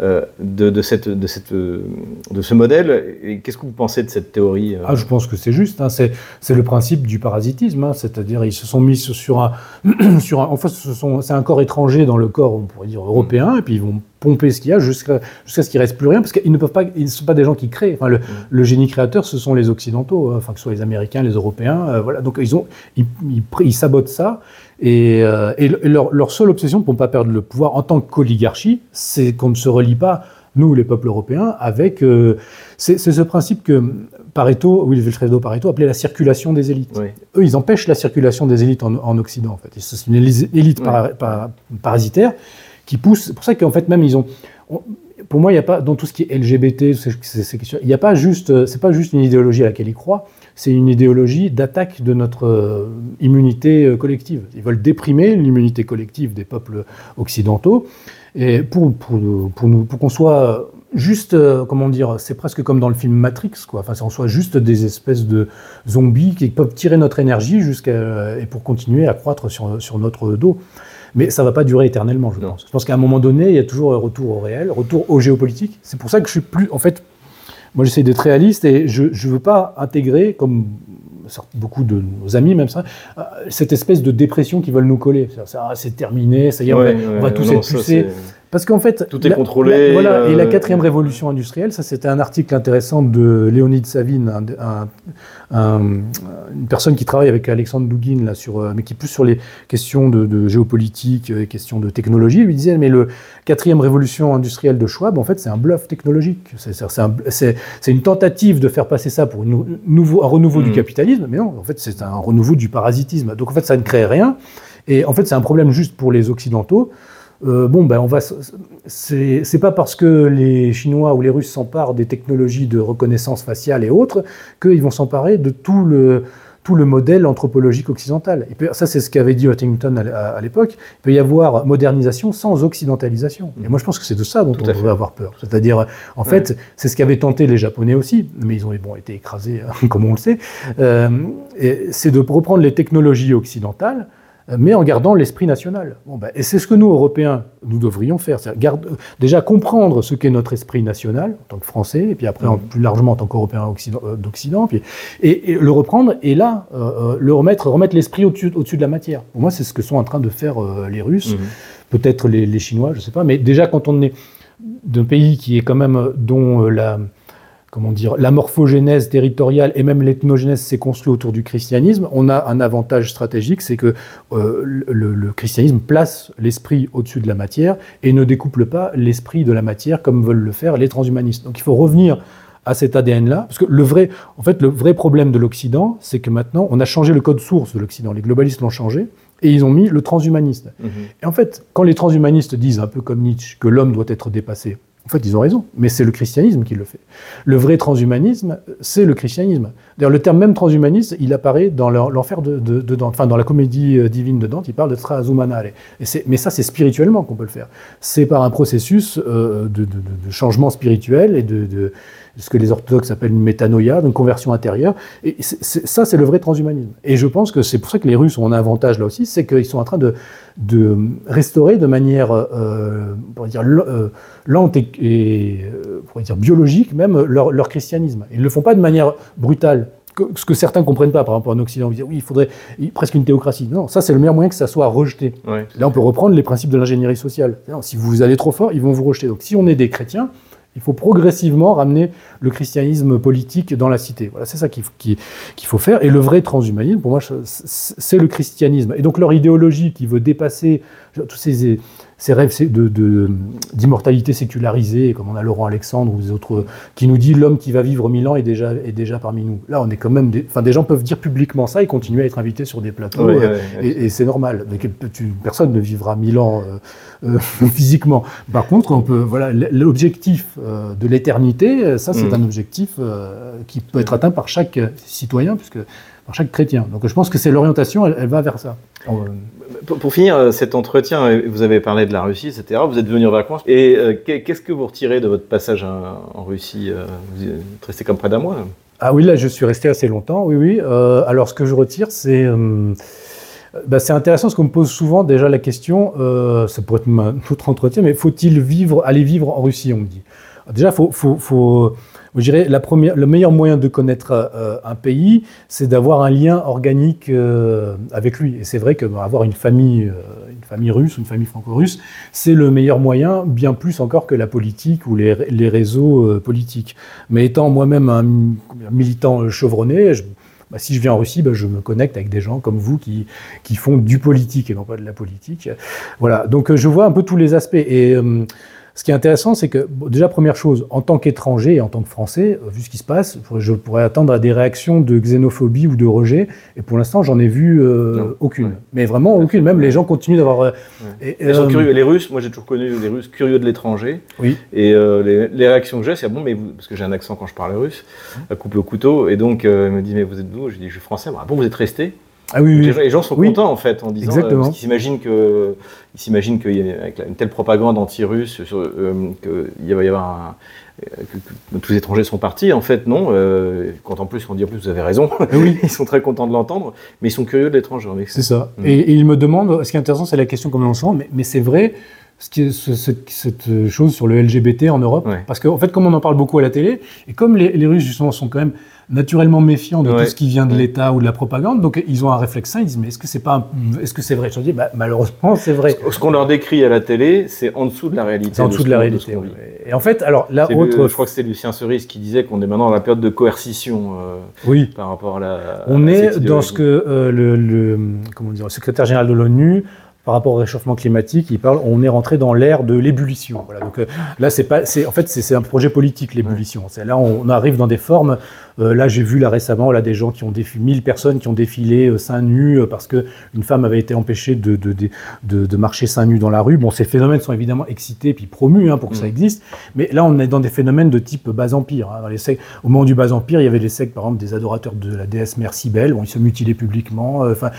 de, de, cette, de, cette, de ce modèle. Et qu'est-ce que vous pensez de cette théorie ah, Je pense que c'est juste. Hein, c'est le principe du parasitisme, hein, c'est-à-dire ils se sont mis sur un, sur un, en fait, c'est un corps étranger dans le corps, on pourrait dire européen, et puis ils vont pomper ce qu'il y a jusqu'à ce qu'il reste plus rien, parce qu'ils ne peuvent pas, ils ne sont pas des gens qui créent. Enfin, le, mm. le génie créateur, ce sont les Occidentaux, hein, enfin que ce soit les Américains, les Européens, euh, voilà. Donc ils ont, ils, ils, sabotent ça, et, euh, et leur, leur, seule obsession pour ne pas perdre le pouvoir en tant qu'oligarchie, c'est qu'on ne se relie pas nous, les peuples européens, avec euh, c'est ce principe que Pareto, Wilfredo Pareto appelait la circulation des élites. Eux, ils empêchent la circulation des élites en, en Occident, en fait. C'est une élite parasitaire qui poussent. Pour ça qu'en fait, même, ils ont. pour moi, il n'y a pas, dans tout ce qui est LGBT, il n'y a pas juste, c'est pas juste une idéologie à laquelle ils croient, c'est une idéologie d'attaque de notre euh, immunité euh, collective. Ils veulent déprimer l'immunité collective des peuples occidentaux, et pour, pour, pour, nous, pour qu'on soit juste, comment dire, c'est presque comme dans le film Matrix, quoi. Enfin, on soit juste des espèces de zombies qui peuvent tirer notre énergie jusqu'à et pour continuer à croître sur, sur notre dos. Mais ça ne va pas durer éternellement, je pense. Je pense qu'à un moment donné, il y a toujours un retour au réel, retour au géopolitique. C'est pour ça que je suis plus, en fait, moi j'essaie d'être réaliste et je ne veux pas intégrer, comme beaucoup de nos amis même ça, euh, cette espèce de dépression qui veulent nous coller. C'est terminé, ça y est, on, va, tous être poussés. Parce qu'en fait, tout est contrôlé. voilà, et la euh, quatrième révolution industrielle, ça c'était un article intéressant de Léonide Savine, une personne qui travaille avec Alexandre Douguin là sur, euh, mais qui plus sur les questions de, géopolitique et questions de technologie. Il lui disait, mais le quatrième révolution industrielle de Schwab, en fait, c'est un bluff technologique. C'est une tentative de faire passer ça pour une nouveau, un renouveau du hmm. capitalisme, mais non, en fait, c'est un renouveau du parasitisme. Donc en fait, ça ne crée rien. Et en fait, c'est un problème juste pour les Occidentaux. Euh, bon, ben on va. C'est pas parce que les Chinois ou les Russes s'emparent des technologies de reconnaissance faciale et autres qu'ils vont s'emparer de tout le tout le modèle anthropologique occidental. Et ça, c'est ce qu'avait dit Huntington à, l'époque. Il peut y avoir modernisation sans occidentalisation. Et moi, je pense que c'est de ça dont on devrait avoir peur. C'est-à-dire, en fait, c'est ce qu'avaient tenté les Japonais aussi, mais ils ont bon, été écrasés, comme on le sait. Euh, c'est de reprendre les technologies occidentales mais en gardant l'esprit national. Bon, ben, et c'est ce que nous, Européens, nous devrions faire. Garde, déjà comprendre ce qu'est notre esprit national, en tant que Français, et puis après, mmh. plus largement en tant qu'Européens euh, d'Occident, et, et, le reprendre, et là, euh, euh, le remettre, remettre l'esprit au-dessus au de la matière. Pour moi, c'est ce que sont en train de faire les Russes, mmh. peut-être les, les, Chinois, je ne sais pas, mais déjà quand on est d'un pays qui est quand même, dont la comment dire, la morphogénèse territoriale et même l'ethnogénèse s'est construit autour du christianisme, on a un avantage stratégique, c'est que euh, le, christianisme place l'esprit au-dessus de la matière et ne découple pas l'esprit de la matière comme veulent le faire les transhumanistes. Donc il faut revenir à cet ADN-là, parce que le vrai, en fait, le vrai problème de l'Occident, c'est que maintenant, on a changé le code source de l'Occident. Les globalistes l'ont changé, et ils ont mis le transhumaniste. Mhm. Et en fait, quand les transhumanistes disent, un peu comme Nietzsche, que l'homme doit être dépassé, en fait, ils ont raison, mais c'est le christianisme qui le fait. Le vrai transhumanisme, c'est le christianisme. D'ailleurs, le terme même transhumaniste, il apparaît dans l'enfer de, Dante, enfin dans la comédie euh, divine de Dante, il parle de transhumanale. mais ça, c'est spirituellement qu'on peut le faire. C'est par un processus euh, de, changement spirituel et de, ce que les orthodoxes appellent une métanoïa, une conversion intérieure. Et ça, c'est le vrai transhumanisme. Et je pense que c'est pour ça que les Russes ont un avantage là aussi, c'est qu'ils sont en train de, restaurer de manière, euh, dire, lente et, euh, dire, biologique même leur, christianisme. Ils ne le font pas de manière brutale. Ce que certains ne comprennent pas par rapport à l'Occident, oui, il faudrait presque une théocratie. Non, ça c'est le meilleur moyen que ça soit rejeté. Là, on peut reprendre les principes de l'ingénierie sociale. si vous allez trop fort, ils vont vous rejeter. Donc, si on est des chrétiens, il faut progressivement ramener le christianisme politique dans la cité. Voilà, c'est ça qu'il faut faire. Et le vrai transhumanisme, pour moi, c'est le christianisme. Et donc leur idéologie qui veut dépasser tous ces ces rêves d'immortalité sécularisée, comme on a Laurent Alexandre ou les autres, qui nous dit l'homme qui va vivre mille ans est déjà, est déjà parmi nous. Là, on est quand même. Des, enfin, des gens peuvent dire publiquement ça et continuer à être invités sur des plateaux, euh, et, c'est normal. Mais personne ne vivra mille ans euh, euh, physiquement. Par contre, on peut, voilà, l'objectif de l'éternité, ça, c'est mm. un objectif qui peut être atteint par chaque citoyen, puisque par chaque chrétien. Donc je pense que c'est l'orientation, elle, va vers ça. Pour, finir euh, cet entretien, euh, vous avez parlé de la Russie, etc. Vous êtes venu en vacances. Et euh, qu'est-ce que vous retirez de votre passage en, Russie Vous êtes resté comme près d'un mois? Ah oui, là je suis resté assez longtemps, oui, oui. alors ce que je retire, c'est... Bah, c'est intéressant parce qu'on me pose souvent déjà la question, ça pourrait être un autre entretien, mais faut-il vivre, aller vivre en Russie, on me dit. déjà, faut, faut, faut je dirais le meilleur moyen de connaître euh, un pays, c'est d'avoir un lien organique euh, avec lui. Et c'est vrai que bah, avoir une famille, euh, une famille russe, une famille franco-russe, c'est le meilleur moyen, bien plus encore que la politique ou les, réseaux politiques. Mais étant moi-même un, militant chevronné, bah, si je viens en Russie, bah, je me connecte avec des gens comme vous qui, qui font du politique et non pas de la politique. Voilà, donc je vois un peu tous les aspects. Et ce qui est intéressant, c'est que, déjà, première chose, en tant qu'étranger et en tant que Français, euh, vu ce qui se passe, je pourrais attendre à des réactions de xénophobie ou de rejet. Et pour l'instant, j'en ai vu euh, aucune. Mais vraiment aucune. Même les gens continuent d'avoir. Euh, ils sont curieux. Les Russes, moi j'ai toujours connu les Russes curieux de l'étranger. Oui. Et les, réactions que j'ai, c'est bon, mais vous, parce que j'ai un accent quand je parle russe, à couper au couteau. Et donc, il me dit, mais vous êtes d'où? Je dis, je suis français. Ah bon, vous êtes resté? Ah oui, oui. Les gens sont contents en fait en disant Exactement. parce qu'ils s'imaginent que ils s'imaginent qu'avec une telle propagande anti-russe, qu'il va y avoir un, que, tous les étrangers sont partis. En fait, non. Euh, quand en plus on dit en plus vous avez raison, oui. ils sont très contents de l'entendre, mais ils sont curieux de l'étranger. C'est ça. Mm. Et, ils me demandent, ce qui est intéressant, c'est la question comme on sent, mais, mais c'est vrai. Ce qui est, cette chose sur le LGBT en Europe, parce qu'en en fait, comme on en parle beaucoup à la télé, et comme les, les Russes justement sont quand même naturellement méfiants de tout ce qui vient de l'État ou de la propagande. Donc ils ont un réflexe sain, ils disent mais est-ce que c'est pas est-ce que c'est vrai? Je dis bah, malheureusement c'est vrai. Ce qu'on leur décrit à la télé, c'est en dessous de la réalité. C'est en dessous de, la réalité. Oui. Et en fait, alors là autre, je crois que c'est Lucien Cerise qui disait qu'on est maintenant dans la période de coercition. Euh, oui. Par rapport à la. On est dans ce que euh, le, le, comment dire, le secrétaire général de l'ONU par rapport au réchauffement climatique, il parle, on est rentré dans l'ère de l'ébullition. Voilà, donc euh, là, c'est pas, c'est en fait, c'est un projet politique l'ébullition. C'est là, on arrive dans des formes euh, là, j'ai vu là récemment là des gens qui ont défilé, 1000 personnes qui ont défilé euh, seins nus euh, parce que une femme avait été empêchée de, de, de, de, marcher seins nus dans la rue. Bon, ces phénomènes sont évidemment excités puis promus hein, pour que ça mm. existe, mais là, on est dans des phénomènes de type bas empire. Hein. Les au moment du bas empire, il y avait des sectes, par exemple, des adorateurs de la déesse Mère Cybèle, bon, ils se mutilaient publiquement. Enfin,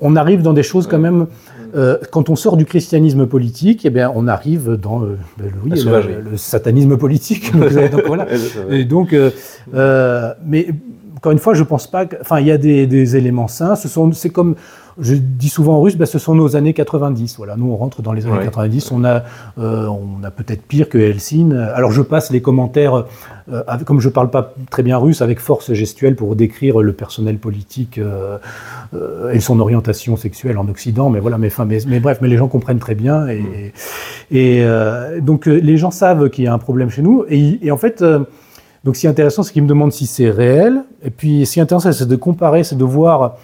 on arrive dans des choses quand même. Euh, quand on sort du christianisme politique, eh bien, on arrive dans ben, le, le, satanisme politique. donc, voilà. Et donc, euh, mais encore une fois, je pense pas. Enfin, il y a des, des éléments sains. Ce sont, c'est comme je dis souvent en russe, ben, ce sont nos années 90. Voilà, nous on rentre dans les années 90. On a, euh, on a peut-être pire que Helsinki. Alors je passe les commentaires, euh, comme je parle pas très bien russe, avec force gestuelle pour décrire le personnel politique euh, euh et son orientation sexuelle en Occident. Mais voilà, mais, enfin, mais, mais, bref, mais les gens comprennent très bien. Et, mm. et, euh, donc les gens savent qu'il y a un problème chez nous. Et, et en fait. Donc, ce qui est intéressant, c'est qu'ils me demandent si c'est réel. Et puis, ce qui est intéressant, c'est de comparer, c'est de voir,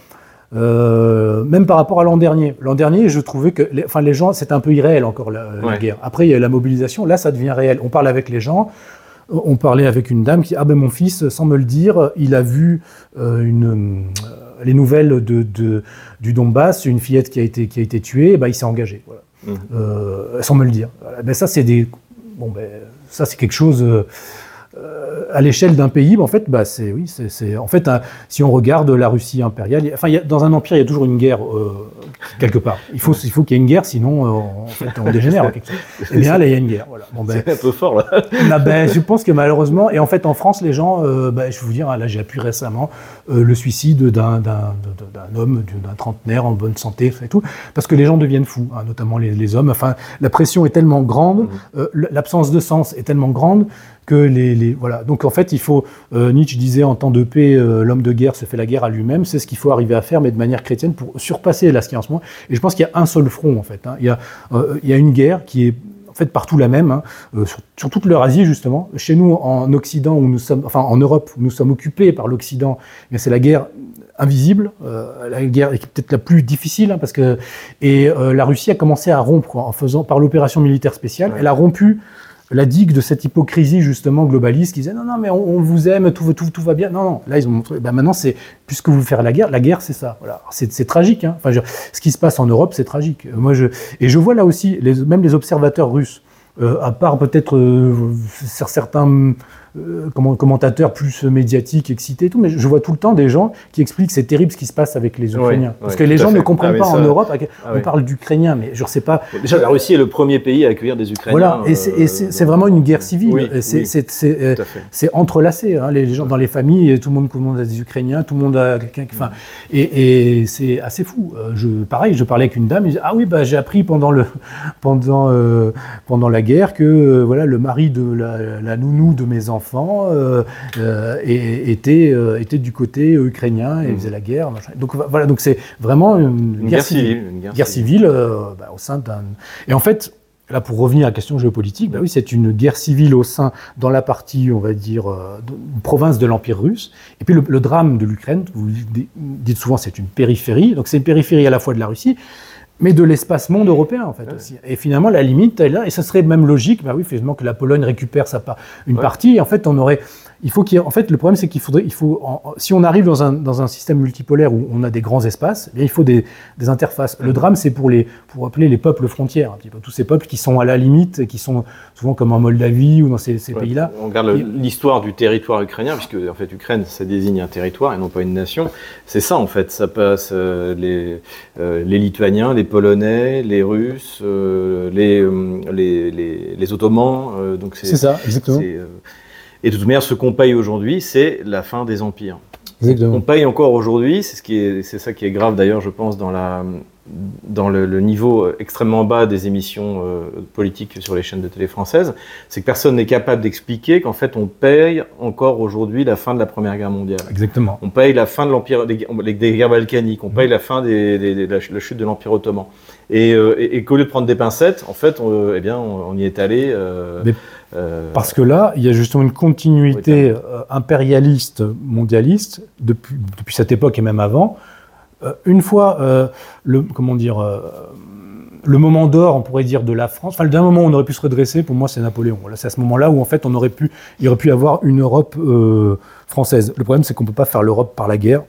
euh, même par rapport à l'an dernier. L'an dernier, je trouvais que, les, enfin, les gens, c'était un peu irréel encore la, guerre. Après, il y a la mobilisation. Là, ça devient réel. On parle avec les gens. On parlait avec une dame qui, ah ben mon fils, sans me le dire, il a vu euh, une, euh, les nouvelles de, de, du Donbass, une fillette qui a été, qui a été tuée, ben, il s'est engagé. Voilà. Mmh. Euh, sans me le dire. Ben, ça, c'est des, bon ben, ça c'est quelque chose euh, à l'échelle d'un pays, en fait, bah, c'est oui, c'est en fait, si on regarde la Russie impériale, enfin, y a, dans un empire, il y a toujours une guerre euh, quelque part. Il faut, il faut qu'il y ait une guerre, sinon, euh, en fait, on dégénère. Et bien là, il y a une guerre. Voilà. Bon, ben, c'est un peu fort là. là ben, je pense que malheureusement, et en fait, en France, les gens, ben, je vais vous dire, hein, là, j'ai appris récemment le suicide d'un homme, d'un trentenaire en bonne santé, et tout, parce que les gens deviennent fous, hein, notamment les, les, hommes. Enfin, la pression est tellement grande, mmh. l'absence de sens est tellement grande que les, voilà. Donc en fait, il faut euh, Nietzsche disait en temps de paix, euh, l'homme de guerre se fait la guerre à lui-même. C'est ce qu'il faut arriver à faire, mais de manière chrétienne pour surpasser la science moins. Et je pense qu'il y a un seul front en fait. Hein. Il, y a, euh, il y a une guerre qui est en fait partout la même, hein, sur, sur, toute l'Eurasie justement. Chez nous, en Occident, où nous sommes, enfin en Europe, où nous sommes occupés par l'Occident, c'est la guerre invisible, la guerre est peut-être la plus difficile, hein, parce que et la Russie a commencé à rompre en faisant par l'opération militaire spéciale. Elle a rompu la digue de cette hypocrisie justement globaliste qui disait non non mais on, vous aime tout, va bien. Non non. Là ils ont montré ben maintenant c'est puisque vous faire la guerre la guerre c'est ça. Voilà. C'est tragique hein. enfin ce qui se passe en Europe c'est tragique. Moi je et je vois là aussi même les observateurs russes euh, à part peut-être euh, certains euh, commentateurs plus médiatiques, excités, tout, mais je vois tout le temps des gens qui expliquent c'est terrible ce qui se passe avec les Ukrainiens. Parce que les gens ne comprennent ah, pas en Europe, ah, on parle d'ukrainiens, mais je ne sais pas. Déjà, la Russie est le premier pays à accueillir des Ukrainiens. Voilà, et c'est euh, vraiment une guerre civile. c'est euh, entrelacé. Hein, les gens dans les familles, tout le monde, tout le monde a des Ukrainiens, tout le monde a quelqu'un. Enfin, et, et c'est assez fou. Je, pareil, je parlais avec une dame, elle disait, ah oui, bah, j'ai appris pendant, le, pendant, pendant la guerre que voilà, le mari de la, la nounou de mes enfants enfants euh, euh, et euh, était du côté ukrainien et mmh. faisait la guerre. Donc voilà, donc c'est vraiment une, guerre, civile, une guerre, civile, bah, au sein d'un. Et en fait, Là, pour revenir à la question géopolitique, bah oui, c'est une guerre civile au sein, dans la partie, on va dire, province de l'Empire russe. Et puis le, le drame de l'Ukraine, vous dites souvent, c'est une périphérie. Donc c'est une périphérie à la fois de la Russie, mais de l'espace monde européen en fait aussi. Et finalement, la limite est là, et ça serait même logique, bah oui, finalement, que la Pologne récupère sa part, une partie, et en fait, on aurait il faut qu'il en fait, le problème, c'est qu'il faudrait, il faut, si on arrive dans un, dans un, système multipolaire où on a des grands espaces, eh il faut des, des interfaces. Le drame, c'est pour les, pour appeler les peuples frontières, un petit peu, tous ces peuples qui sont à la limite, et qui sont souvent comme en Moldavie ou dans ces, ces pays-là. On regarde l'histoire du territoire ukrainien, puisque en fait, Ukraine, ça désigne un territoire et non pas une nation. C'est ça, en fait. Ça passe euh, les, euh, les Lituaniens, les Polonais, les Russes, euh, les, les, les, les, Ottomans. donc c'est ça, exactement. Et de toute manière, ce qu'on paye aujourd'hui, c'est la fin des empires. Exactement. On paye encore aujourd'hui, c'est ce qui est, c'est ça qui est grave d'ailleurs, je pense, dans la, dans le, niveau extrêmement bas des émissions euh, politiques sur les chaînes de télé françaises, c'est que personne n'est capable d'expliquer qu'en fait on paye encore aujourd'hui la fin de la Première Guerre mondiale. Exactement. On paye la fin de l'empire des, des, guerres balkaniques, on paye la fin des, des, de la, chute de l'Empire ottoman. Et, euh, et, qu'au lieu de prendre des pincettes, en fait, on, eh bien, on, y est allé. Euh, euh, Parce que là, il y a justement une continuité euh, impérialiste, mondialiste, depuis, depuis, cette époque et même avant. Euh, une fois, le, comment dire, le moment d'or, on pourrait dire, de la France, enfin, d'un moment où on aurait pu se redresser, pour moi, c'est Napoléon. c'est à ce moment-là où, en fait, on aurait pu, il aurait pu avoir une Europe française. Le problème, c'est qu'on ne peut pas faire l'Europe par la guerre.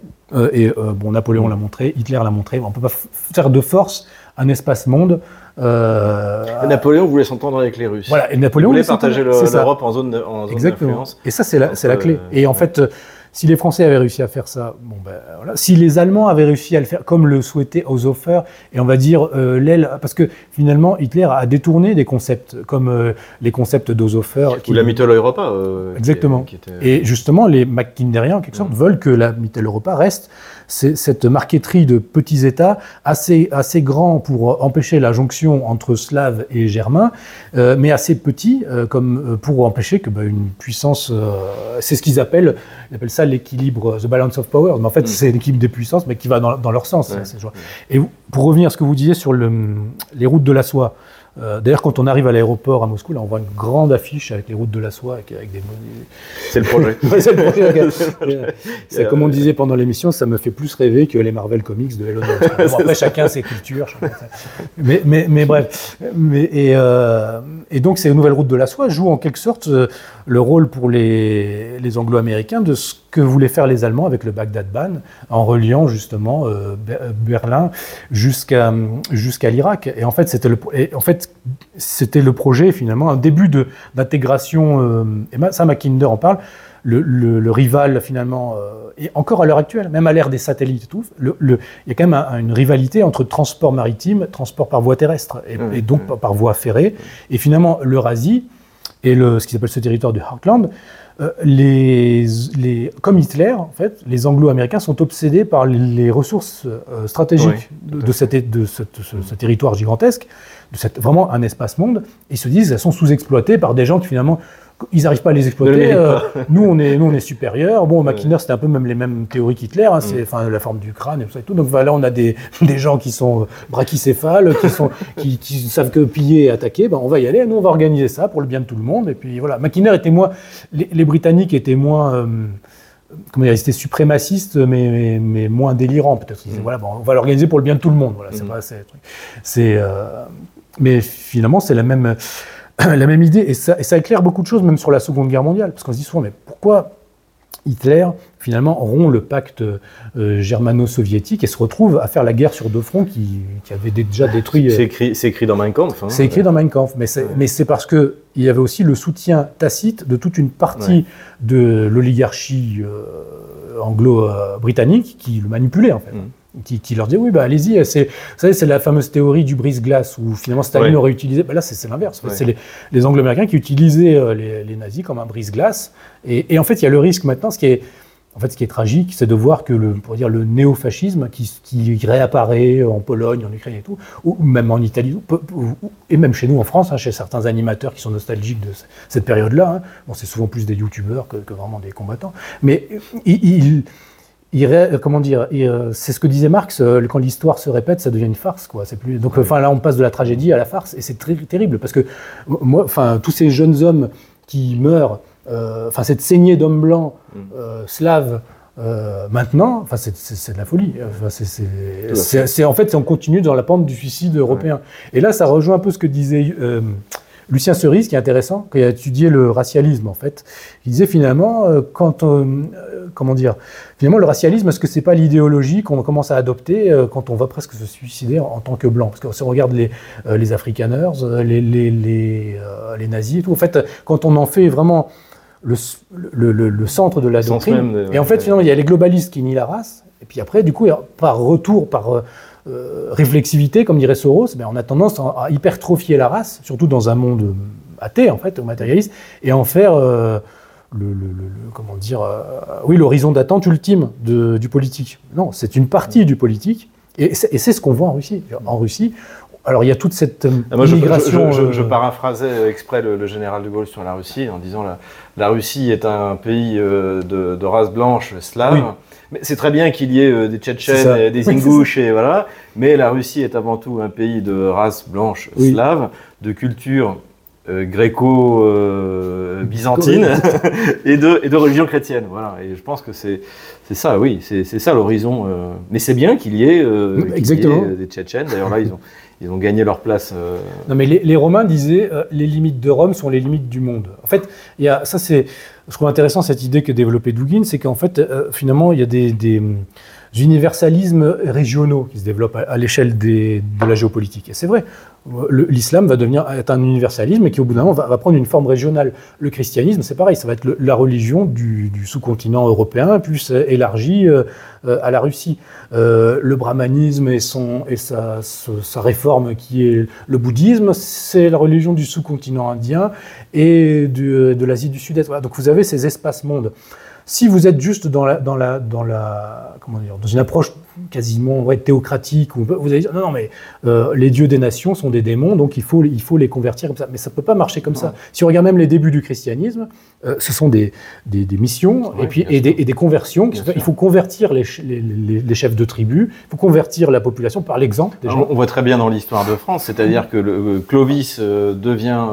et bon, Napoléon l'a montré, Hitler l'a montré. On ne peut pas faire de force un espace monde euh, Napoléon voulait s'entendre avec les Russes. Voilà, et Napoléon voulait partager l'Europe en zone, en zone d'influence. Et ça, c'est la, la, clé. Euh, et en fait, si les Français avaient réussi à faire ça, bon ben voilà. Si les Allemands avaient réussi à le faire comme le souhaitait Haushofer, et on va dire euh, l'aile, parce que finalement Hitler a détourné des concepts comme euh, les concepts d'Haushofer. Ou la Mitteleuropa. Euh, Exactement. Qui, était... Et justement, les Mackineriens, en quelque sorte, mm. veulent que la Mitteleuropa reste cette marqueterie de petits États assez, assez grands pour empêcher la jonction entre Slaves et Germains, mais assez petits comme pour empêcher que ben, une puissance, c'est ce qu'ils appellent, ils appellent ça l'équilibre, the balance of power. Mais en fait, mm. c'est l'équilibre des puissances, mais qui va dans, leur sens. Et pour revenir à ce que vous disiez sur le, les routes de la soie, euh, d'ailleurs, quand on arrive à l'aéroport à Moscou, là, on voit une grande affiche avec les routes de la soie, avec, des. C'est le projet. c'est le projet. comme on disait pendant l'émission, ça me fait plus rêver que les Marvel Comics de Elon Musk. après, chacun ses cultures. Mais, mais, mais, bref. Mais, et, euh, et, donc, ces nouvelles routes de la soie jouent en quelque sorte euh, le rôle pour les, les Anglo-Américains de ce que voulaient faire les Allemands avec le Bagdad Ban, en reliant justement Berlin jusqu'à jusqu'à l'Irak. Et en fait, c'était le, en fait, le projet finalement, un début d'intégration, euh, et ça Mackinder en parle, le, rival finalement, euh, et encore à l'heure actuelle, même à l'ère des satellites et tout, il y a quand même une rivalité entre transport maritime, transport par voie terrestre, et, donc par voie ferrée, et finalement l'Eurasie, et le, ce qui s'appelle ce territoire du Heartland, euh, les, les, comme Hitler, en fait, les Anglo-Américains sont obsédés par les, ressources stratégiques de, cette, de ce, territoire gigantesque c'est vraiment un espace-monde, ils se disent, elles sont sous-exploitées par des gens qui finalement, ils n'arrivent pas à les exploiter. Euh, nous, on est, nous, on est supérieurs. Bon, Mackinder, c'était un peu même les mêmes théories qu'Hitler, hein, c'est mm. enfin la forme du crâne et tout ça et tout. Donc voilà, on a des, des gens qui sont brachycéphales, qui sont, qui, qui, savent que piller et attaquer. Ben, on va y aller. Nous, on va organiser ça pour le bien de tout le monde. Et puis voilà, Mackinder était moins, les, Britanniques étaient moins euh, comment dire, ils étaient suprémacistes, mais, mais, moins délirants, peut-être. Mm. Voilà, bon, on va l'organiser pour le bien de tout le monde. Voilà, c'est mm. pas, c'est, euh, mais finalement, c'est la même, la même idée. Et ça, et ça, éclaire beaucoup de choses, même sur la Seconde Guerre mondiale. Parce qu'on se dit souvent, mais pourquoi Hitler, finalement, rompt le pacte euh, germano-soviétique et se retrouve à faire la guerre sur deux fronts qui, qui avaient déjà détruit. C'est écrit, écrit, dans Mein Kampf. Hein. c'est écrit dans Mein Kampf, mais c'est parce qu'il y avait aussi le soutien tacite de toute une partie de l'oligarchie euh, anglo-britannique qui le manipulait, en fait. Mm qui, leur dit oui, bah, allez-y. C'est, vous savez, c'est la fameuse théorie du brise-glace où finalement Staline aurait utilisé. Bah, là, c'est, l'inverse. C'est les, les Anglo-Américains qui utilisaient euh, les, nazis comme un brise-glace. Et, en fait, il y a le risque maintenant, ce qui est, en fait, ce qui est tragique, c'est de voir que le, pour dire, le néofascisme qui, qui réapparaît en Pologne, en Ukraine et tout, ou même en Italie, et même chez nous en France, hein, chez certains animateurs qui sont nostalgiques de cette période-là. Hein. Bon, c'est souvent plus des youtubeurs que, que vraiment des combattants. Mais il euh, comment dire, euh, c'est ce que disait Marx, euh, quand l'histoire se répète, ça devient une farce, quoi. C'est plus, donc, enfin, là, on passe de la tragédie à la farce, et c'est très terrible parce que moi, enfin, tous ces jeunes hommes qui meurent, enfin, cette saignée d'hommes blancs mm. slaves. maintenant, enfin, c'est de la folie. Enfin, c'est en fait, on continue dans la pente du suicide européen. Et là, ça rejoint un peu ce que disait Lucien Cerise, qui est intéressant, qui a étudié le racialisme en fait, il disait finalement, euh, quand, comment dire, finalement le racialisme, est-ce que c'est pas l'idéologie qu'on commence à adopter quand on va presque se suicider en, tant que blanc? Parce que si on regarde les, les Afrikaners, les, les, les, les, nazis et tout, en fait, quand on en fait vraiment le, le, le, centre de la doctrine, et en fait finalement il y a les globalistes qui nient la race, et puis après du coup par retour, par euh, réflexivité, comme dirait Soros, on a tendance à, hypertrophier la race, surtout dans un monde athée, en fait, ou matérialiste, et en faire euh, le, comment dire, euh, oui, l'horizon d'attente ultime du politique. Non, c'est une partie du politique, et c'est ce qu'on voit en Russie. En Russie, alors il y a toute cette ah, migration. Je, paraphrasais exprès le, général de Gaulle sur la Russie en disant la, la Russie est un pays de, race blanche slave c'est très bien qu'il y ait euh, des Tchétchènes, des Ingouches, et voilà. Mais la Russie est avant tout un pays de race blanche slave, de culture euh, gréco-byzantine euh, et, de, et de religion chrétienne. Voilà. Et je pense que c'est ça, oui, c'est ça l'horizon. mais c'est bien qu'il y, ait, des Tchétchènes. D'ailleurs, là, ils ont, ils ont gagné leur place. Non, mais les, Romains disaient les limites de Rome sont les limites du monde. En fait, il y a, ça, c'est je trouve intéressant cette idée que développait Dugin, c'est qu'en fait, euh, finalement, il y a des, universalismes régionaux qui se développent à, l'échelle de la géopolitique. Et c'est vrai, l'islam va devenir être un universalisme et qui au bout d'un moment va, prendre une forme régionale. Le christianisme, c'est pareil, ça va être la religion du, sous-continent européen, plus élargie euh, euh, à la Russie. Euh, le brahmanisme et, son, et sa, sa, réforme qui est le bouddhisme, c'est la religion du sous-continent indien et de l'Asie du Sud-Est. Donc vous avez ces espaces-mondes. Si vous êtes juste dans la, dans la, dans la, comment dire, dans une approche quasiment ouais, théocratique, vous allez dire non, non, mais euh, les dieux des nations sont des démons, donc il faut, il faut les convertir comme ça. Mais ça ne peut pas marcher comme ça. Si on regarde même les débuts du christianisme, euh, ce sont des, des, des missions et puis et des, et des, conversions. il faut convertir les, les, les, chefs de tribus, il faut convertir la population par l'exemple. On voit très bien dans l'histoire de France, c'est-à-dire que le, Clovis euh, devient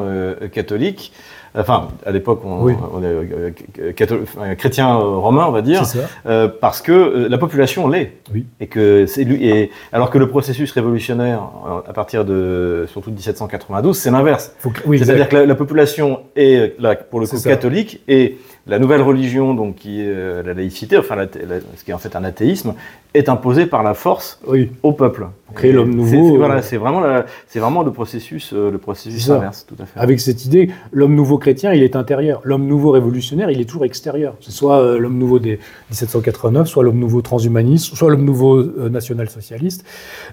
catholique. Enfin, à l'époque, on, on, est euh, chrétien euh, romain, on va dire, euh, parce que la population l'est. Oui. Et que c'est lui. Et alors que le processus révolutionnaire, à partir de surtout de 1792, c'est l'inverse. C'est-à-dire que la, population est là pour le coup catholique et la nouvelle religion, donc qui est euh, la laïcité, enfin ce qui est en fait un athéisme, est imposée par la force au peuple. Pour créer l'homme nouveau. Voilà, c'est vraiment, c'est vraiment le processus, euh, le processus inverse, tout à fait. Avec cette idée, l'homme nouveau chrétien, il est intérieur. L'homme nouveau révolutionnaire, il est toujours extérieur. C'est soit euh, l'homme nouveau des 1789, soit l'homme nouveau transhumaniste, soit l'homme nouveau national-socialiste.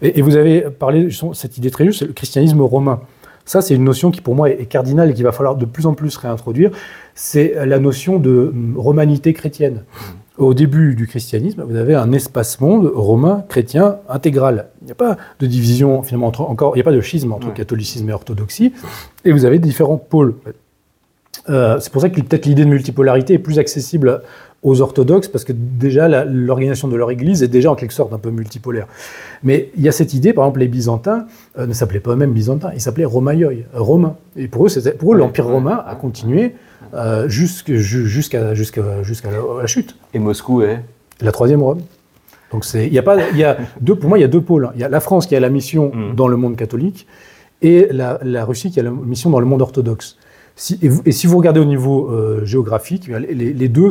Et, et, vous avez parlé de cette idée très juste, c'est le christianisme romain. Ça, c'est une notion qui, pour moi, est cardinale et qu'il va falloir de plus en plus réintroduire. C'est la notion de romanité chrétienne. Mmh. Au début du christianisme, vous avez un espace-monde romain, chrétien, intégral. Il n'y a pas de division, finalement, entre, encore, il n'y a pas de schisme entre catholicisme et orthodoxie. Et vous avez différents pôles. Euh, c'est pour ça que peut-être l'idée de multipolarité est plus accessible aux orthodoxes, parce que déjà l'organisation de leur église est déjà en quelque sorte un peu multipolaire. Mais il y a cette idée, par exemple, les Byzantins euh, ne s'appelaient pas eux-mêmes Byzantins, ils s'appelaient Romaïoi, romains. Et pour eux, pour eux l'Empire romain a continué euh, jusqu'à la, chute. Et Moscou est? La troisième Rome. Donc il y a pas, il y a deux, pour moi, il y a deux pôles. Il y a la France qui a la mission mm. dans le monde catholique et la, la Russie qui a la mission dans le monde orthodoxe et, si vous regardez au niveau euh, géographique, les, deux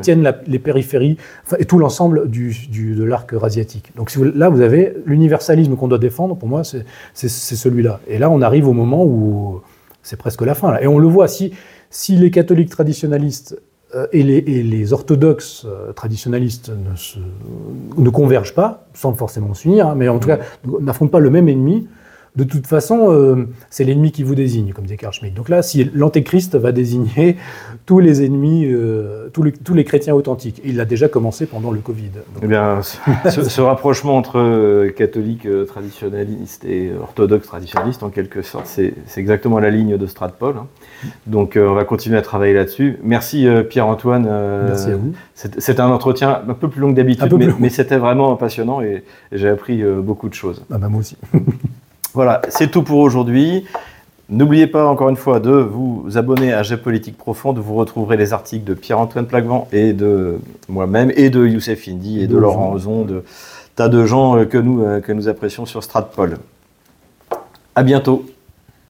tiennent les périphéries et tout l'ensemble de l'arc eurasiatique. Donc là, vous avez l'universalisme qu'on doit défendre, pour moi, c'est celui-là. Et là, on arrive au moment où c'est presque la fin. Et on le voit, si, si les catholiques traditionalistes euh, et, les, orthodoxes euh, traditionalistes ne, ne convergent pas, sans forcément s'unir, hein, mais en tout cas n'affrontent pas le même ennemi, de toute façon, euh, c'est l'ennemi qui vous désigne, comme dit Karl Schmitt. Donc là, si l'antéchrist va désigner tous les ennemis, euh, tous, les, tous, les, chrétiens authentiques, il l'a déjà commencé pendant le Covid. eh bien, ce, rapprochement entre euh, catholiques traditionnalistes et orthodoxes traditionnalistes, en quelque sorte, c'est exactement la ligne de Stratpol. Hein. Donc, on va continuer à travailler là-dessus. Merci Pierre-Antoine. Merci à vous. C'était un entretien un peu plus long que d'habitude, mais, c'était vraiment passionnant et, j'ai appris beaucoup de choses. Ah bah moi aussi. Voilà, c'est tout pour aujourd'hui. N'oubliez pas encore une fois de vous abonner à Géopolitique Profonde. Vous retrouverez les articles de Pierre-Antoine Plaquevent et de moi-même et de Youssef Indy et de Laurent Ozon, de tas de gens que nous, que nous apprécions sur Stratpol. À bientôt.